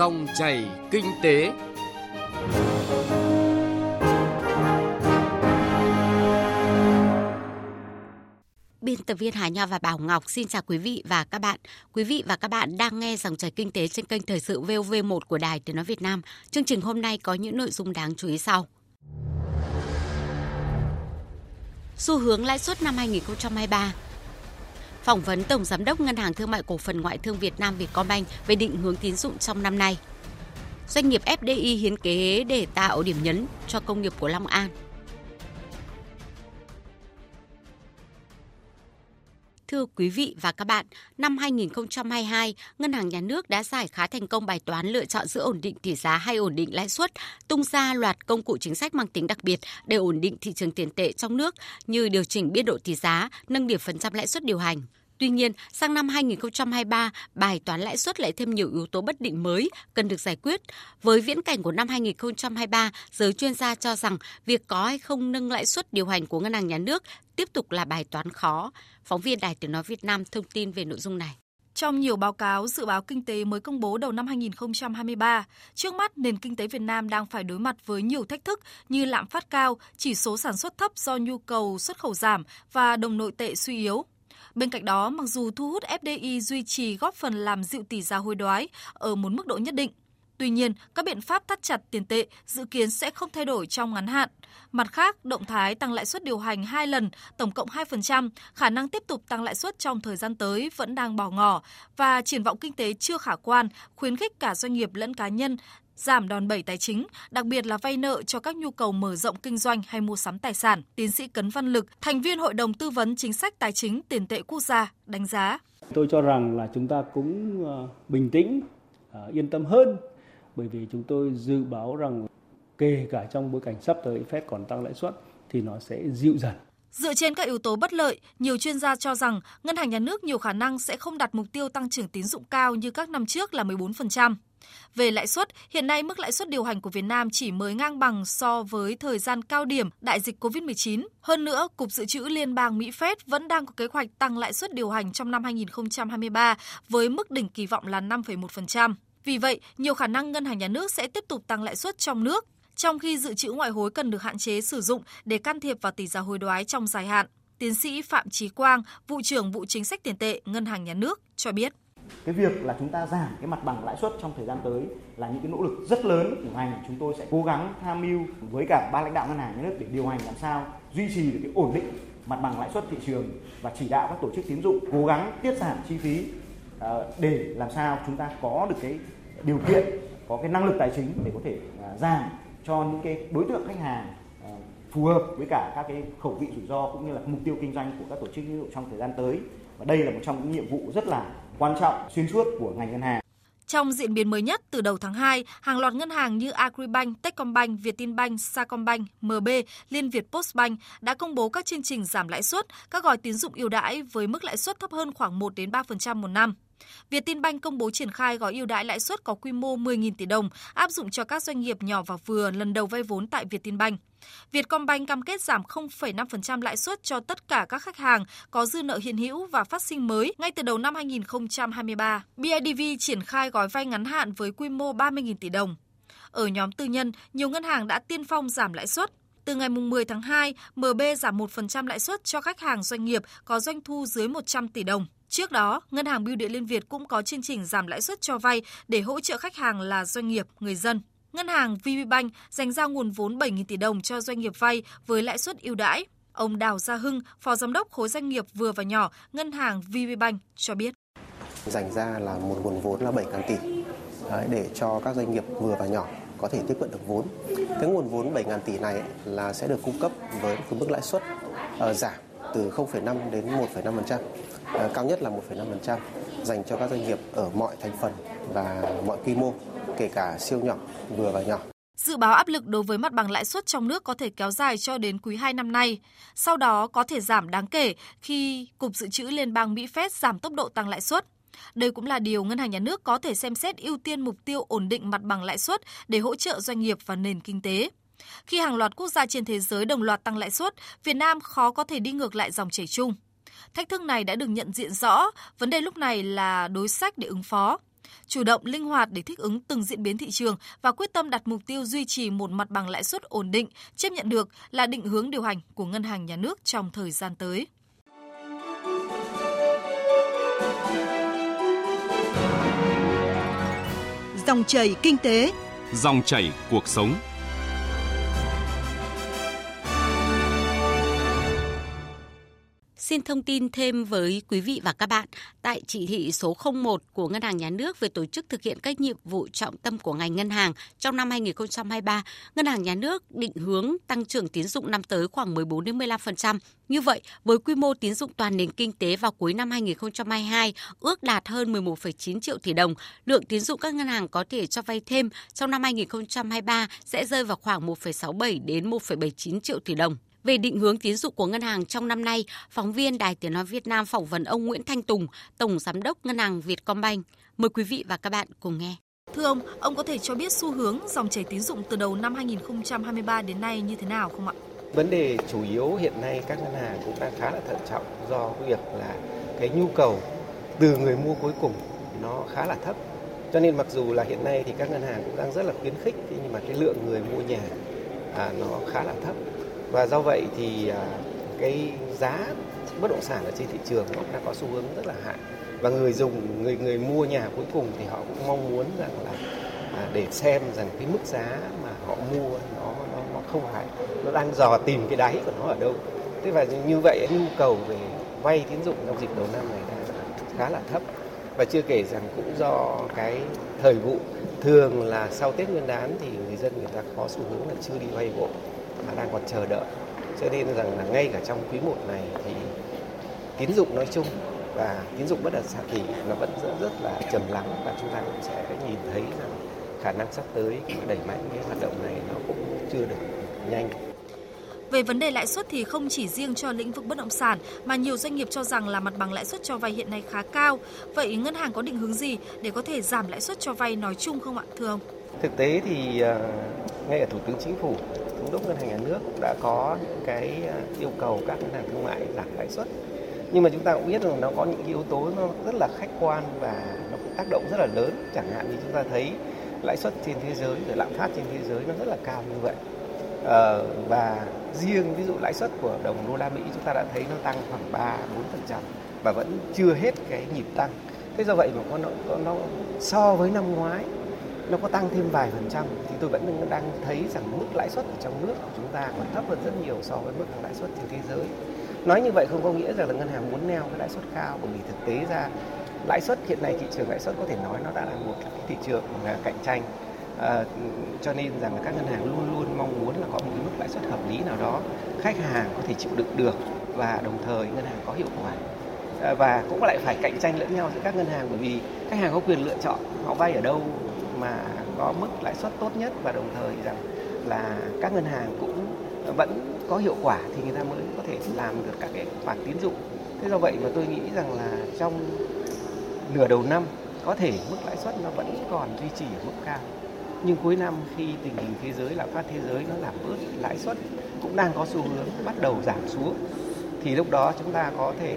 Dòng chảy kinh tế. Biên tập viên Hà Nho và Bảo Ngọc xin chào quý vị và các bạn. Quý vị và các bạn đang nghe dòng chảy kinh tế trên kênh Thời sự VOV1 của Đài Tiếng Nói Việt Nam. Chương trình hôm nay có những nội dung đáng chú ý sau. Xu hướng lãi suất năm 2023 phỏng vấn Tổng Giám đốc Ngân hàng Thương mại Cổ phần Ngoại thương Việt Nam Vietcombank về định hướng tín dụng trong năm nay. Doanh nghiệp FDI hiến kế để tạo điểm nhấn cho công nghiệp của Long An. Thưa quý vị và các bạn, năm 2022, Ngân hàng Nhà nước đã giải khá thành công bài toán lựa chọn giữa ổn định tỷ giá hay ổn định lãi suất, tung ra loạt công cụ chính sách mang tính đặc biệt để ổn định thị trường tiền tệ trong nước như điều chỉnh biên độ tỷ giá, nâng điểm phần trăm lãi suất điều hành. Tuy nhiên, sang năm 2023, bài toán lãi suất lại thêm nhiều yếu tố bất định mới cần được giải quyết. Với viễn cảnh của năm 2023, giới chuyên gia cho rằng việc có hay không nâng lãi suất điều hành của ngân hàng nhà nước tiếp tục là bài toán khó. Phóng viên Đài Tiếng nói Việt Nam thông tin về nội dung này. Trong nhiều báo cáo dự báo kinh tế mới công bố đầu năm 2023, trước mắt nền kinh tế Việt Nam đang phải đối mặt với nhiều thách thức như lạm phát cao, chỉ số sản xuất thấp do nhu cầu xuất khẩu giảm và đồng nội tệ suy yếu. Bên cạnh đó, mặc dù thu hút FDI duy trì góp phần làm dịu tỷ giá hối đoái ở một mức độ nhất định, Tuy nhiên, các biện pháp thắt chặt tiền tệ dự kiến sẽ không thay đổi trong ngắn hạn. Mặt khác, động thái tăng lãi suất điều hành 2 lần, tổng cộng 2%, khả năng tiếp tục tăng lãi suất trong thời gian tới vẫn đang bỏ ngỏ và triển vọng kinh tế chưa khả quan, khuyến khích cả doanh nghiệp lẫn cá nhân giảm đòn bẩy tài chính, đặc biệt là vay nợ cho các nhu cầu mở rộng kinh doanh hay mua sắm tài sản. Tiến sĩ Cấn Văn Lực, thành viên Hội đồng tư vấn chính sách tài chính tiền tệ quốc gia, đánh giá. Tôi cho rằng là chúng ta cũng ờ, bình tĩnh, ờ, yên tâm hơn bởi vì chúng tôi dự báo rằng kể cả trong bối cảnh sắp tới Fed còn tăng lãi suất thì nó sẽ dịu dần. Dựa trên các yếu tố bất lợi, nhiều chuyên gia cho rằng ngân hàng nhà nước nhiều khả năng sẽ không đặt mục tiêu tăng trưởng tín dụng cao như các năm trước là 14%. Về lãi suất, hiện nay mức lãi suất điều hành của Việt Nam chỉ mới ngang bằng so với thời gian cao điểm đại dịch COVID-19. Hơn nữa, Cục Dự trữ Liên bang Mỹ Fed vẫn đang có kế hoạch tăng lãi suất điều hành trong năm 2023 với mức đỉnh kỳ vọng là 5,1%. Vì vậy, nhiều khả năng ngân hàng nhà nước sẽ tiếp tục tăng lãi suất trong nước, trong khi dự trữ ngoại hối cần được hạn chế sử dụng để can thiệp vào tỷ giá hối đoái trong dài hạn. Tiến sĩ Phạm Chí Quang, vụ trưởng vụ chính sách tiền tệ Ngân hàng Nhà nước cho biết. Cái việc là chúng ta giảm cái mặt bằng lãi suất trong thời gian tới là những cái nỗ lực rất lớn của ngành. Chúng tôi sẽ cố gắng tham mưu với cả ba lãnh đạo ngân hàng nhà nước để điều hành làm sao duy trì được cái ổn định mặt bằng lãi suất thị trường và chỉ đạo các tổ chức tín dụng cố gắng tiết giảm chi phí ờ, để làm sao chúng ta có được cái điều kiện, có cái năng lực tài chính để có thể ờ, giảm cho những cái đối tượng khách hàng ờ, phù hợp với cả các cái khẩu vị rủi ro cũng như là mục tiêu kinh doanh của các tổ chức tín dụng trong thời gian tới và đây là một trong những nhiệm vụ rất là quan trọng xuyên suốt của ngành ngân hàng trong diễn biến mới nhất từ đầu tháng 2, hàng loạt ngân hàng như Agribank, Techcombank, Vietinbank, Sacombank, MB, Liên Việt Postbank đã công bố các chương trình giảm lãi suất, các gói tín dụng ưu đãi với mức lãi suất thấp hơn khoảng 1 đến 3% một năm. Vietinbank công bố triển khai gói ưu đãi lãi suất có quy mô 10.000 tỷ đồng áp dụng cho các doanh nghiệp nhỏ và vừa lần đầu vay vốn tại Vietinbank. Vietcombank cam kết giảm 0,5% lãi suất cho tất cả các khách hàng có dư nợ hiện hữu và phát sinh mới ngay từ đầu năm 2023. BIDV triển khai gói vay ngắn hạn với quy mô 30.000 tỷ đồng. Ở nhóm tư nhân, nhiều ngân hàng đã tiên phong giảm lãi suất. Từ ngày 10 tháng 2, MB giảm 1% lãi suất cho khách hàng doanh nghiệp có doanh thu dưới 100 tỷ đồng. Trước đó, Ngân hàng Bưu điện Liên Việt cũng có chương trình giảm lãi suất cho vay để hỗ trợ khách hàng là doanh nghiệp, người dân. Ngân hàng VPBank dành ra nguồn vốn 7.000 tỷ đồng cho doanh nghiệp vay với lãi suất ưu đãi. Ông Đào Gia Hưng, Phó Giám đốc khối doanh nghiệp vừa và nhỏ Ngân hàng VPBank cho biết. Dành ra là một nguồn vốn là 7.000 tỷ đấy, để cho các doanh nghiệp vừa và nhỏ có thể tiếp cận được vốn. Cái nguồn vốn 7.000 tỷ này là sẽ được cung cấp với cái mức lãi suất uh, giảm từ 0,5 đến 1,5%. Ờ, cao nhất là 1,5% dành cho các doanh nghiệp ở mọi thành phần và mọi quy mô, kể cả siêu nhỏ, vừa và nhỏ. Dự báo áp lực đối với mặt bằng lãi suất trong nước có thể kéo dài cho đến quý 2 năm nay, sau đó có thể giảm đáng kể khi Cục Dự trữ Liên bang Mỹ Fed giảm tốc độ tăng lãi suất. Đây cũng là điều Ngân hàng Nhà nước có thể xem xét ưu tiên mục tiêu ổn định mặt bằng lãi suất để hỗ trợ doanh nghiệp và nền kinh tế. Khi hàng loạt quốc gia trên thế giới đồng loạt tăng lãi suất, Việt Nam khó có thể đi ngược lại dòng chảy chung. Thách thức này đã được nhận diện rõ, vấn đề lúc này là đối sách để ứng phó. chủ động linh hoạt để thích ứng từng diễn biến thị trường và quyết tâm đặt mục tiêu duy trì một mặt bằng lãi suất ổn định, chấp nhận được là định hướng điều hành của Ngân hàng Nhà nước trong thời gian tới. Dòng chảy kinh tế, dòng chảy cuộc sống. Xin thông tin thêm với quý vị và các bạn, tại chỉ thị số 01 của Ngân hàng Nhà nước về tổ chức thực hiện các nhiệm vụ trọng tâm của ngành ngân hàng trong năm 2023, Ngân hàng Nhà nước định hướng tăng trưởng tín dụng năm tới khoảng 14 đến 15%. Như vậy, với quy mô tín dụng toàn nền kinh tế vào cuối năm 2022 ước đạt hơn 11,9 triệu tỷ đồng, lượng tín dụng các ngân hàng có thể cho vay thêm trong năm 2023 sẽ rơi vào khoảng 1,67 đến 1,79 triệu tỷ đồng. Về định hướng tín dụng của ngân hàng trong năm nay, phóng viên Đài Tiếng Nói Việt Nam phỏng vấn ông Nguyễn Thanh Tùng, Tổng Giám đốc Ngân hàng Vietcombank. Mời quý vị và các bạn cùng nghe. Thưa ông, ông có thể cho biết xu hướng dòng chảy tín dụng từ đầu năm 2023 đến nay như thế nào không ạ? Vấn đề chủ yếu hiện nay các ngân hàng cũng đang khá là thận trọng do việc là cái nhu cầu từ người mua cuối cùng nó khá là thấp. Cho nên mặc dù là hiện nay thì các ngân hàng cũng đang rất là khuyến khích nhưng mà cái lượng người mua nhà à, nó khá là thấp và do vậy thì à, cái giá bất động sản ở trên thị trường nó đã có xu hướng rất là hạ và người dùng người người mua nhà cuối cùng thì họ cũng mong muốn rằng là à, để xem rằng cái mức giá mà họ mua nó nó, nó không phải nó đang dò tìm cái đáy của nó ở đâu. Thế và như vậy nhu cầu về vay tín dụng trong dịp đầu năm này đã khá là thấp. Và chưa kể rằng cũng do cái thời vụ thường là sau Tết Nguyên đán thì người dân người ta có xu hướng là chưa đi vay vội đang còn chờ đợi cho nên rằng là ngay cả trong quý 1 này thì tín dụng nói chung và tín dụng bất động sản thì nó vẫn rất, rất là trầm lắng và chúng ta cũng sẽ nhìn thấy rằng khả năng sắp tới đẩy mạnh cái hoạt động này nó cũng chưa được nhanh về vấn đề lãi suất thì không chỉ riêng cho lĩnh vực bất động sản mà nhiều doanh nghiệp cho rằng là mặt bằng lãi suất cho vay hiện nay khá cao. Vậy ngân hàng có định hướng gì để có thể giảm lãi suất cho vay nói chung không ạ, thưa ông? Thực tế thì uh, ngay ở Thủ tướng Chính phủ thống đốc ngân hàng nhà nước cũng đã có những cái ờ, yêu cầu các ngân hàng thương mại giảm lãi suất. Nhưng mà chúng ta cũng biết rằng nó có những yếu tố nó rất là khách quan và nó cũng tác động rất là lớn. Chẳng hạn như chúng ta thấy lãi suất trên thế giới rồi lạm phát trên thế giới nó rất là cao như vậy. Ờ, và riêng ví dụ lãi suất của đồng đô la Mỹ chúng ta đã thấy nó tăng khoảng 3 4 phần trăm và vẫn chưa hết cái nhịp tăng. Thế do vậy mà có nó, nó so với năm ngoái nó có tăng thêm vài phần trăm thì tôi vẫn đang thấy rằng mức lãi suất ở trong nước của chúng ta còn thấp hơn rất nhiều so với mức lãi suất trên thế giới. Nói như vậy không có nghĩa rằng là ngân hàng muốn neo cái lãi suất cao bởi vì thực tế ra lãi suất hiện nay thị trường lãi suất có thể nói nó đã là một cái thị trường cạnh tranh à, cho nên rằng là các ngân hàng luôn luôn mong muốn là có một cái mức lãi suất hợp lý nào đó khách hàng có thể chịu đựng được và đồng thời ngân hàng có hiệu quả à, và cũng lại phải cạnh tranh lẫn nhau giữa các ngân hàng bởi vì khách hàng có quyền lựa chọn họ vay ở đâu mà có mức lãi suất tốt nhất và đồng thời rằng là các ngân hàng cũng vẫn có hiệu quả thì người ta mới có thể làm được các cái khoản tín dụng. Thế do vậy mà tôi nghĩ rằng là trong nửa đầu năm có thể mức lãi suất nó vẫn còn duy trì ở mức cao. Nhưng cuối năm khi tình hình thế giới lạm phát thế giới nó giảm bớt, lãi suất cũng đang có xu hướng bắt đầu giảm xuống thì lúc đó chúng ta có thể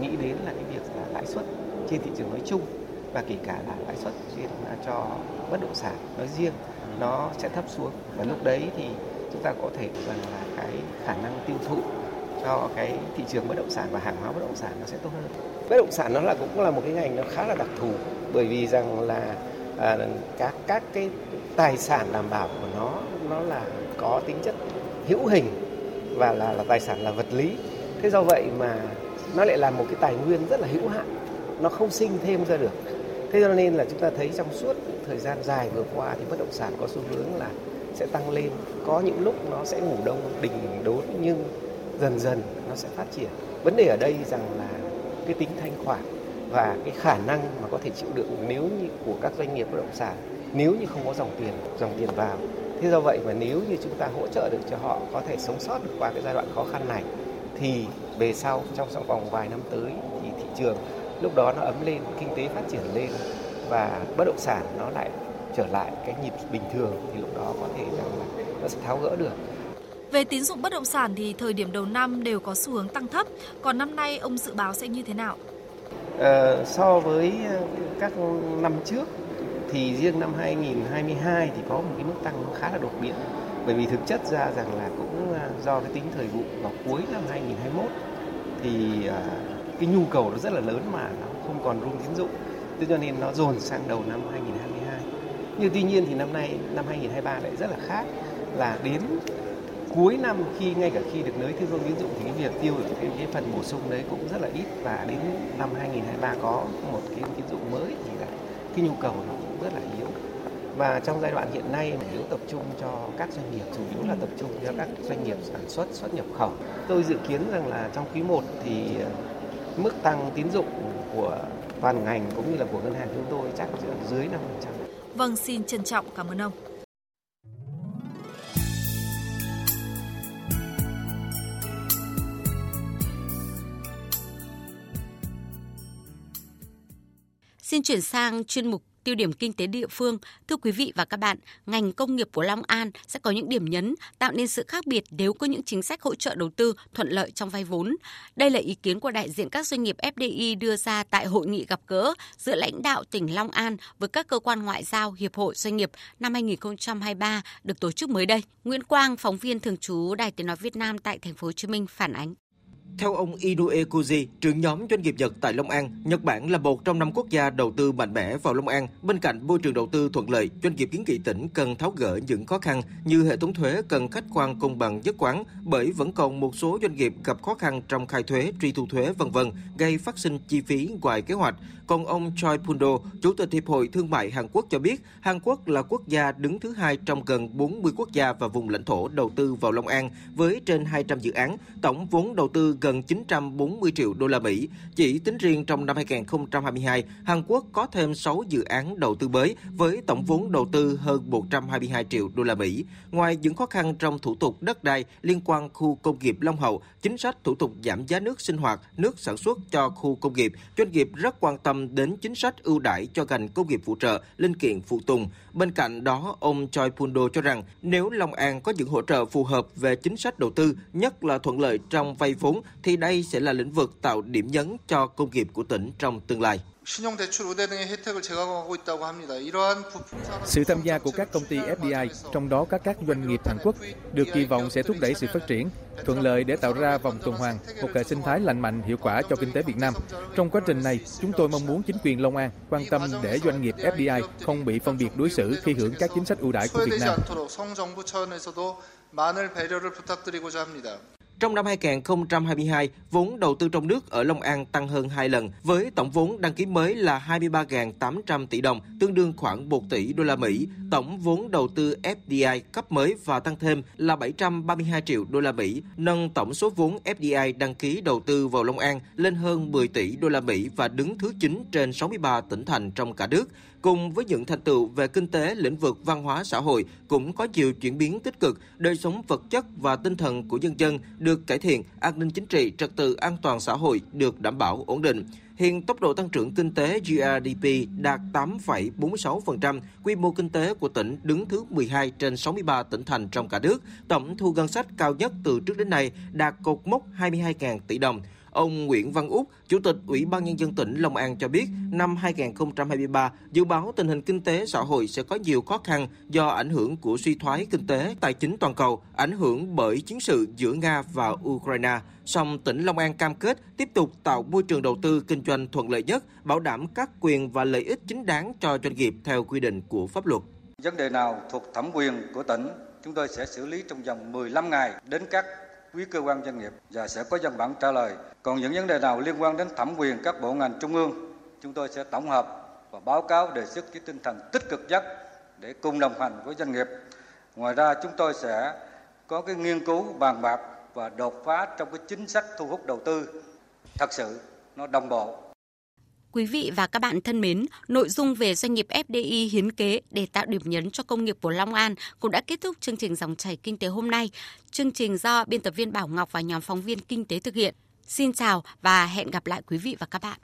nghĩ đến là cái việc là lãi suất trên thị trường nói chung và kể cả là lãi suất trên à, cho bất động sản nói riêng nó sẽ thấp xuống và lúc đấy thì chúng ta có thể rằng là cái khả năng tiêu thụ cho cái thị trường bất động sản và hàng hóa bất động sản nó sẽ tốt hơn. Bất động sản nó là cũng là một cái ngành nó khá là đặc thù bởi vì rằng là à, các các cái tài sản đảm bảo của nó nó là có tính chất hữu hình và là là tài sản là vật lý. Thế do vậy mà nó lại là một cái tài nguyên rất là hữu hạn, nó không sinh thêm ra được thế cho nên là chúng ta thấy trong suốt thời gian dài vừa qua thì bất động sản có xu hướng là sẽ tăng lên. Có những lúc nó sẽ ngủ đông đỉnh đốn, nhưng dần dần nó sẽ phát triển. Vấn đề ở đây rằng là cái tính thanh khoản và cái khả năng mà có thể chịu đựng nếu như của các doanh nghiệp bất động sản, nếu như không có dòng tiền dòng tiền vào. Thế do vậy mà nếu như chúng ta hỗ trợ được cho họ, có thể sống sót được qua cái giai đoạn khó khăn này, thì về sau trong vòng vài năm tới thì thị trường lúc đó nó ấm lên kinh tế phát triển lên và bất động sản nó lại trở lại cái nhịp bình thường thì lúc đó có thể rằng là nó sẽ tháo gỡ được về tín dụng bất động sản thì thời điểm đầu năm đều có xu hướng tăng thấp, còn năm nay ông dự báo sẽ như thế nào? Uh, so với các năm trước thì riêng năm 2022 thì có một cái mức tăng nó khá là đột biến bởi vì thực chất ra rằng là cũng do cái tính thời vụ vào cuối năm 2021 thì uh, cái nhu cầu nó rất là lớn mà nó không còn room tín dụng. Thế cho nên nó dồn sang đầu năm 2022 nhưng tuy nhiên thì năm nay năm 2023 lại rất là khác là đến cuối năm khi ngay cả khi được nới thêm room tín dụng thì cái việc tiêu được cái, cái phần bổ sung đấy cũng rất là ít. Và đến năm 2023 có một cái tín dụng mới thì là cái nhu cầu nó cũng rất là yếu. Và trong giai đoạn hiện nay mà nếu tập trung cho các doanh nghiệp chủ yếu là tập trung cho các doanh nghiệp sản xuất xuất nhập khẩu. Tôi dự kiến rằng là trong quý 1 thì mức tăng tín dụng của toàn ngành cũng như là của ngân hàng chúng tôi chắc dưới 5%. Vâng, xin trân trọng cảm ơn ông. Xin chuyển sang chuyên mục tiêu điểm kinh tế địa phương. Thưa quý vị và các bạn, ngành công nghiệp của Long An sẽ có những điểm nhấn tạo nên sự khác biệt nếu có những chính sách hỗ trợ đầu tư thuận lợi trong vay vốn. Đây là ý kiến của đại diện các doanh nghiệp FDI đưa ra tại hội nghị gặp gỡ giữa lãnh đạo tỉnh Long An với các cơ quan ngoại giao Hiệp hội Doanh nghiệp năm 2023 được tổ chức mới đây. Nguyễn Quang, phóng viên thường trú Đài Tiếng nói Việt Nam tại thành phố Hồ Chí Minh phản ánh. Theo ông Inoue Koji, trưởng nhóm doanh nghiệp Nhật tại Long An, Nhật Bản là một trong năm quốc gia đầu tư mạnh mẽ vào Long An. Bên cạnh môi trường đầu tư thuận lợi, doanh nghiệp kiến nghị tỉnh cần tháo gỡ những khó khăn như hệ thống thuế cần khách quan công bằng nhất quán, bởi vẫn còn một số doanh nghiệp gặp khó khăn trong khai thuế, truy thu thuế vân vân, gây phát sinh chi phí ngoài kế hoạch. Còn ông Choi Pundo, Chủ tịch Hiệp hội Thương mại Hàn Quốc cho biết, Hàn Quốc là quốc gia đứng thứ hai trong gần 40 quốc gia và vùng lãnh thổ đầu tư vào Long An với trên 200 dự án, tổng vốn đầu tư gần 940 triệu đô la Mỹ. Chỉ tính riêng trong năm 2022, Hàn Quốc có thêm 6 dự án đầu tư mới với tổng vốn đầu tư hơn 122 triệu đô la Mỹ. Ngoài những khó khăn trong thủ tục đất đai liên quan khu công nghiệp Long Hậu, chính sách thủ tục giảm giá nước sinh hoạt, nước sản xuất cho khu công nghiệp, doanh nghiệp rất quan tâm đến chính sách ưu đãi cho ngành công nghiệp phụ trợ, linh kiện phụ tùng. Bên cạnh đó, ông Choi Pundo cho rằng nếu Long An có những hỗ trợ phù hợp về chính sách đầu tư, nhất là thuận lợi trong vay vốn, thì đây sẽ là lĩnh vực tạo điểm nhấn cho công nghiệp của tỉnh trong tương lai. Sự tham gia của các công ty FDI, trong đó có các doanh nghiệp Hàn Quốc, được kỳ vọng sẽ thúc đẩy sự phát triển, thuận lợi để tạo ra vòng tuần hoàn, một hệ sinh thái lành mạnh, hiệu quả cho kinh tế Việt Nam. Trong quá trình này, chúng tôi mong muốn chính quyền Long An quan tâm để doanh nghiệp FDI không bị phân biệt đối xử khi hưởng các chính sách ưu đãi của Việt Nam. Trong năm 2022, vốn đầu tư trong nước ở Long An tăng hơn 2 lần với tổng vốn đăng ký mới là 23.800 tỷ đồng, tương đương khoảng 1 tỷ đô la Mỹ. Tổng vốn đầu tư FDI cấp mới và tăng thêm là 732 triệu đô la Mỹ, nâng tổng số vốn FDI đăng ký đầu tư vào Long An lên hơn 10 tỷ đô la Mỹ và đứng thứ 9 trên 63 tỉnh thành trong cả nước. Cùng với những thành tựu về kinh tế, lĩnh vực văn hóa xã hội cũng có nhiều chuyển biến tích cực, đời sống vật chất và tinh thần của nhân dân được cải thiện, an ninh chính trị, trật tự an toàn xã hội được đảm bảo ổn định. Hiện tốc độ tăng trưởng kinh tế GRDP đạt 8,46%, quy mô kinh tế của tỉnh đứng thứ 12 trên 63 tỉnh thành trong cả nước, tổng thu ngân sách cao nhất từ trước đến nay đạt cột mốc 22.000 tỷ đồng. Ông Nguyễn Văn Úc, Chủ tịch Ủy ban Nhân dân tỉnh Long An cho biết, năm 2023, dự báo tình hình kinh tế xã hội sẽ có nhiều khó khăn do ảnh hưởng của suy thoái kinh tế, tài chính toàn cầu, ảnh hưởng bởi chiến sự giữa Nga và Ukraine. Song tỉnh Long An cam kết tiếp tục tạo môi trường đầu tư kinh doanh thuận lợi nhất, bảo đảm các quyền và lợi ích chính đáng cho doanh nghiệp theo quy định của pháp luật. Vấn đề nào thuộc thẩm quyền của tỉnh, chúng tôi sẽ xử lý trong vòng 15 ngày đến các quý cơ quan doanh nghiệp và sẽ có văn bản trả lời. Còn những vấn đề nào liên quan đến thẩm quyền các bộ ngành trung ương, chúng tôi sẽ tổng hợp và báo cáo đề xuất với tinh thần tích cực nhất để cùng đồng hành với doanh nghiệp. Ngoài ra chúng tôi sẽ có cái nghiên cứu bàn bạc và đột phá trong cái chính sách thu hút đầu tư thật sự nó đồng bộ Quý vị và các bạn thân mến, nội dung về doanh nghiệp FDI hiến kế để tạo điểm nhấn cho công nghiệp của Long An cũng đã kết thúc chương trình dòng chảy kinh tế hôm nay. Chương trình do biên tập viên Bảo Ngọc và nhóm phóng viên kinh tế thực hiện. Xin chào và hẹn gặp lại quý vị và các bạn.